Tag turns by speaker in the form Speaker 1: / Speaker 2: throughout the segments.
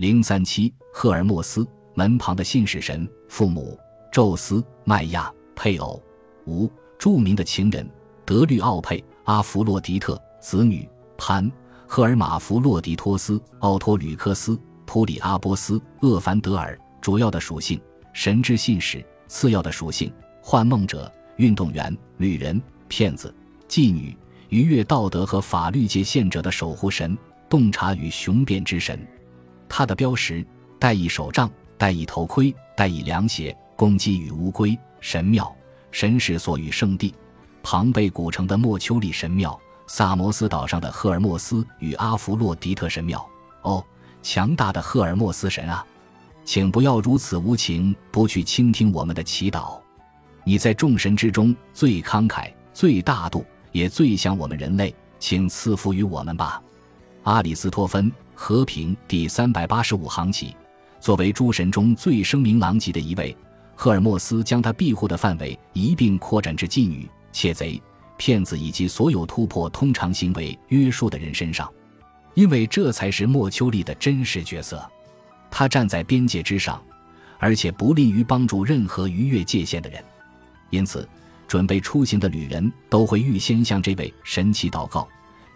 Speaker 1: 零三七，赫尔墨斯门旁的信使神，父母宙斯、麦亚，配偶五，著名的情人德律奥佩、阿弗洛狄特，子女潘、赫尔马弗洛狄托斯、奥托吕克斯、普里阿波斯、厄凡德尔。主要的属性：神之信使；次要的属性：幻梦者、运动员、旅人、骗子、妓女、逾越道德和法律界限者的守护神、洞察与雄辩之神。他的标识：带一手杖，带一头盔，带一凉鞋。公鸡与乌龟。神庙：神使所与圣地。庞贝古城的莫丘利神庙。萨摩斯岛上的赫尔墨斯与阿弗洛狄特神庙。哦，强大的赫尔墨斯神啊！请不要如此无情，不去倾听我们的祈祷。你在众神之中最慷慨、最大度，也最像我们人类，请赐福于我们吧。阿里斯托芬。和平第三百八十五行起，作为诸神中最声名狼藉的一位，赫尔墨斯将他庇护的范围一并扩展至妓女、窃贼、骗子以及所有突破通常行为约束的人身上，因为这才是莫丘利的真实角色。他站在边界之上，而且不利于帮助任何逾越界限的人。因此，准备出行的旅人都会预先向这位神祈祷告。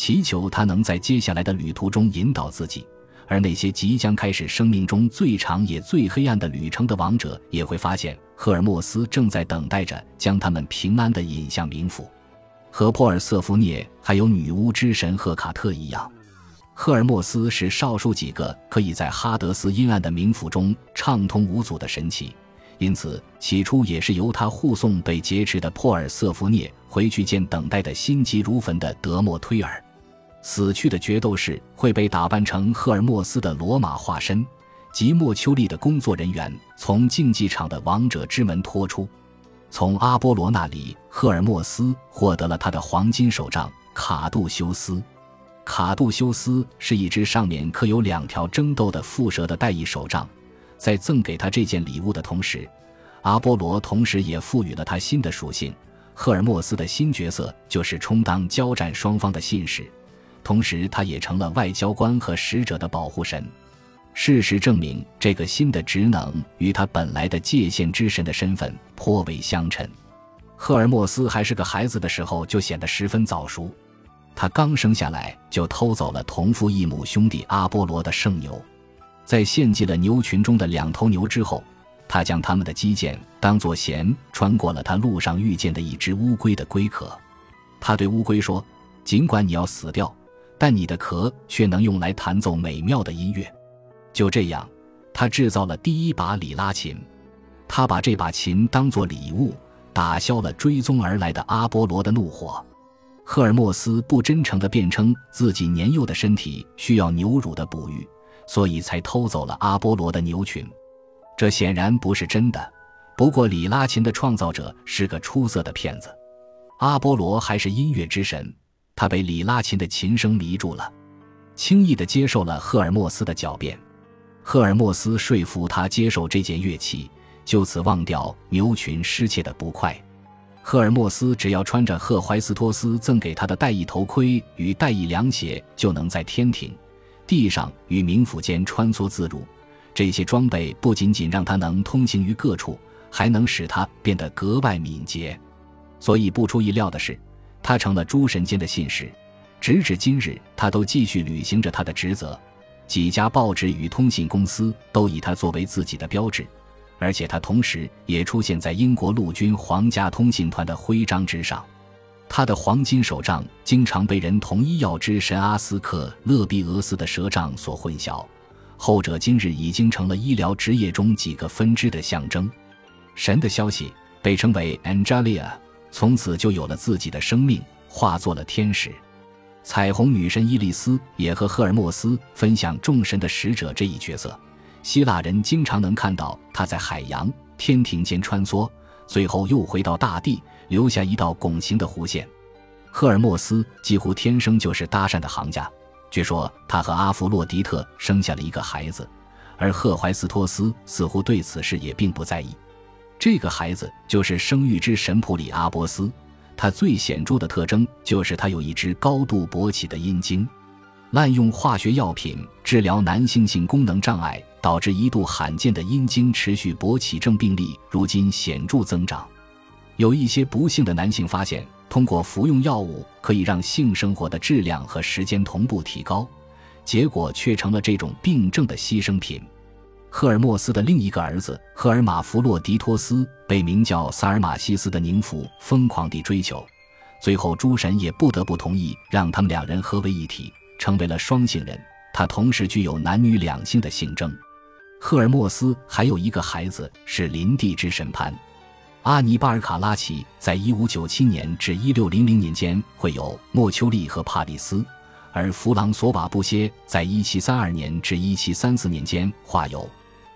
Speaker 1: 祈求他能在接下来的旅途中引导自己，而那些即将开始生命中最长也最黑暗的旅程的王者也会发现，赫尔墨斯正在等待着将他们平安地引向冥府。和珀尔瑟福涅还有女巫之神赫卡特一样，赫尔墨斯是少数几个可以在哈德斯阴暗的冥府中畅通无阻的神奇，因此起初也是由他护送被劫持的珀尔瑟福涅回去见等待的心急如焚的德莫忒尔。死去的决斗士会被打扮成赫尔墨斯的罗马化身，即莫丘利的工作人员从竞技场的王者之门拖出。从阿波罗那里，赫尔墨斯获得了他的黄金手杖卡杜修斯。卡杜修斯是一只上面刻有两条争斗的蝮蛇的带翼手杖。在赠给他这件礼物的同时，阿波罗同时也赋予了他新的属性。赫尔墨斯的新角色就是充当交战双方的信使。同时，他也成了外交官和使者的保护神。事实证明，这个新的职能与他本来的界限之神的身份颇为相称。赫尔墨斯还是个孩子的时候，就显得十分早熟。他刚生下来就偷走了同父异母兄弟阿波罗的圣牛，在献祭了牛群中的两头牛之后，他将他们的肌腱当作弦穿过了他路上遇见的一只乌龟的龟壳。他对乌龟说：“尽管你要死掉。”但你的壳却能用来弹奏美妙的音乐。就这样，他制造了第一把里拉琴。他把这把琴当作礼物，打消了追踪而来的阿波罗的怒火。赫尔墨斯不真诚地辩称自己年幼的身体需要牛乳的哺育，所以才偷走了阿波罗的牛群。这显然不是真的。不过，里拉琴的创造者是个出色的骗子。阿波罗还是音乐之神。他被里拉琴的琴声迷住了，轻易地接受了赫尔墨斯的狡辩。赫尔墨斯说服他接受这件乐器，就此忘掉牛群失窃的不快。赫尔墨斯只要穿着赫怀斯托斯赠给他的带翼头盔与带翼凉鞋，就能在天庭、地上与冥府间穿梭自如。这些装备不仅仅让他能通行于各处，还能使他变得格外敏捷。所以不出意料的是。他成了诸神间的信使，直至今日，他都继续履行着他的职责。几家报纸与通信公司都以他作为自己的标志，而且他同时也出现在英国陆军皇家通信团的徽章之上。他的黄金手杖经常被人同医药之神阿斯克勒庇俄斯的蛇杖所混淆，后者今日已经成了医疗职业中几个分支的象征。神的消息被称为 Angelia。从此就有了自己的生命，化作了天使。彩虹女神伊利斯也和赫尔墨斯分享众神的使者这一角色。希腊人经常能看到他在海洋、天庭间穿梭，最后又回到大地，留下一道拱形的弧线。赫尔墨斯几乎天生就是搭讪的行家。据说他和阿弗洛狄特生下了一个孩子，而赫怀斯托斯似乎对此事也并不在意。这个孩子就是生育之神普里阿波斯，他最显著的特征就是他有一只高度勃起的阴茎。滥用化学药品治疗男性性功能障碍，导致一度罕见的阴茎持续勃起症病例，如今显著增长。有一些不幸的男性发现，通过服用药物可以让性生活的质量和时间同步提高，结果却成了这种病症的牺牲品。赫尔墨斯的另一个儿子赫尔马弗洛狄托斯被名叫萨尔马西斯的宁芙疯狂地追求，最后诸神也不得不同意让他们两人合为一体。成为了双性人，他同时具有男女两性的性征。赫尔墨斯还有一个孩子是林地之神潘。阿尼巴尔卡拉奇在1597年至1600年间会有莫丘利和帕里斯，而弗朗索瓦布歇在1732年至1734年间画有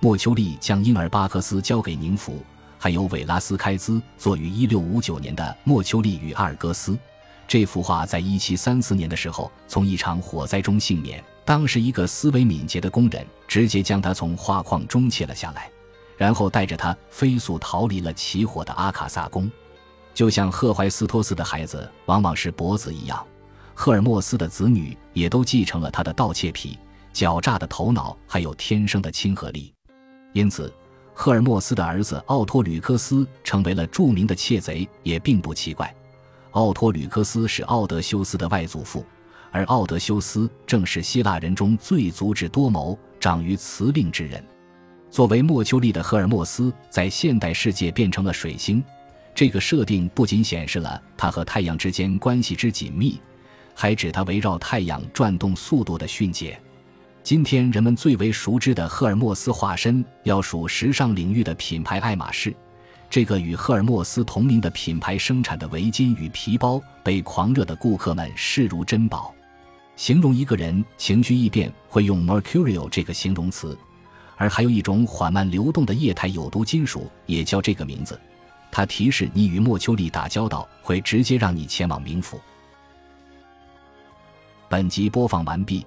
Speaker 1: 莫丘利将婴儿巴克斯交给宁芙，还有韦拉斯开兹作于1659年的莫丘利与阿尔戈斯。这幅画在一七三四年的时候从一场火灾中幸免。当时，一个思维敏捷的工人直接将它从画框中切了下来，然后带着它飞速逃离了起火的阿卡萨宫。就像赫怀斯托斯的孩子往往是脖子一样，赫尔墨斯的子女也都继承了他的盗窃癖、狡诈的头脑，还有天生的亲和力。因此，赫尔墨斯的儿子奥托吕克斯成为了著名的窃贼，也并不奇怪。奥托吕克斯是奥德修斯的外祖父，而奥德修斯正是希腊人中最足智多谋、长于辞令之人。作为莫丘利的赫尔墨斯，在现代世界变成了水星，这个设定不仅显示了他和太阳之间关系之紧密，还指他围绕太阳转动速度的迅捷。今天人们最为熟知的赫尔墨斯化身，要数时尚领域的品牌爱马仕。这个与赫尔墨斯同名的品牌生产的围巾与皮包被狂热的顾客们视如珍宝。形容一个人情绪易变，会用 mercurial 这个形容词。而还有一种缓慢流动的液态有毒金属也叫这个名字。它提示你与莫丘利打交道，会直接让你前往冥府。本集播放完毕，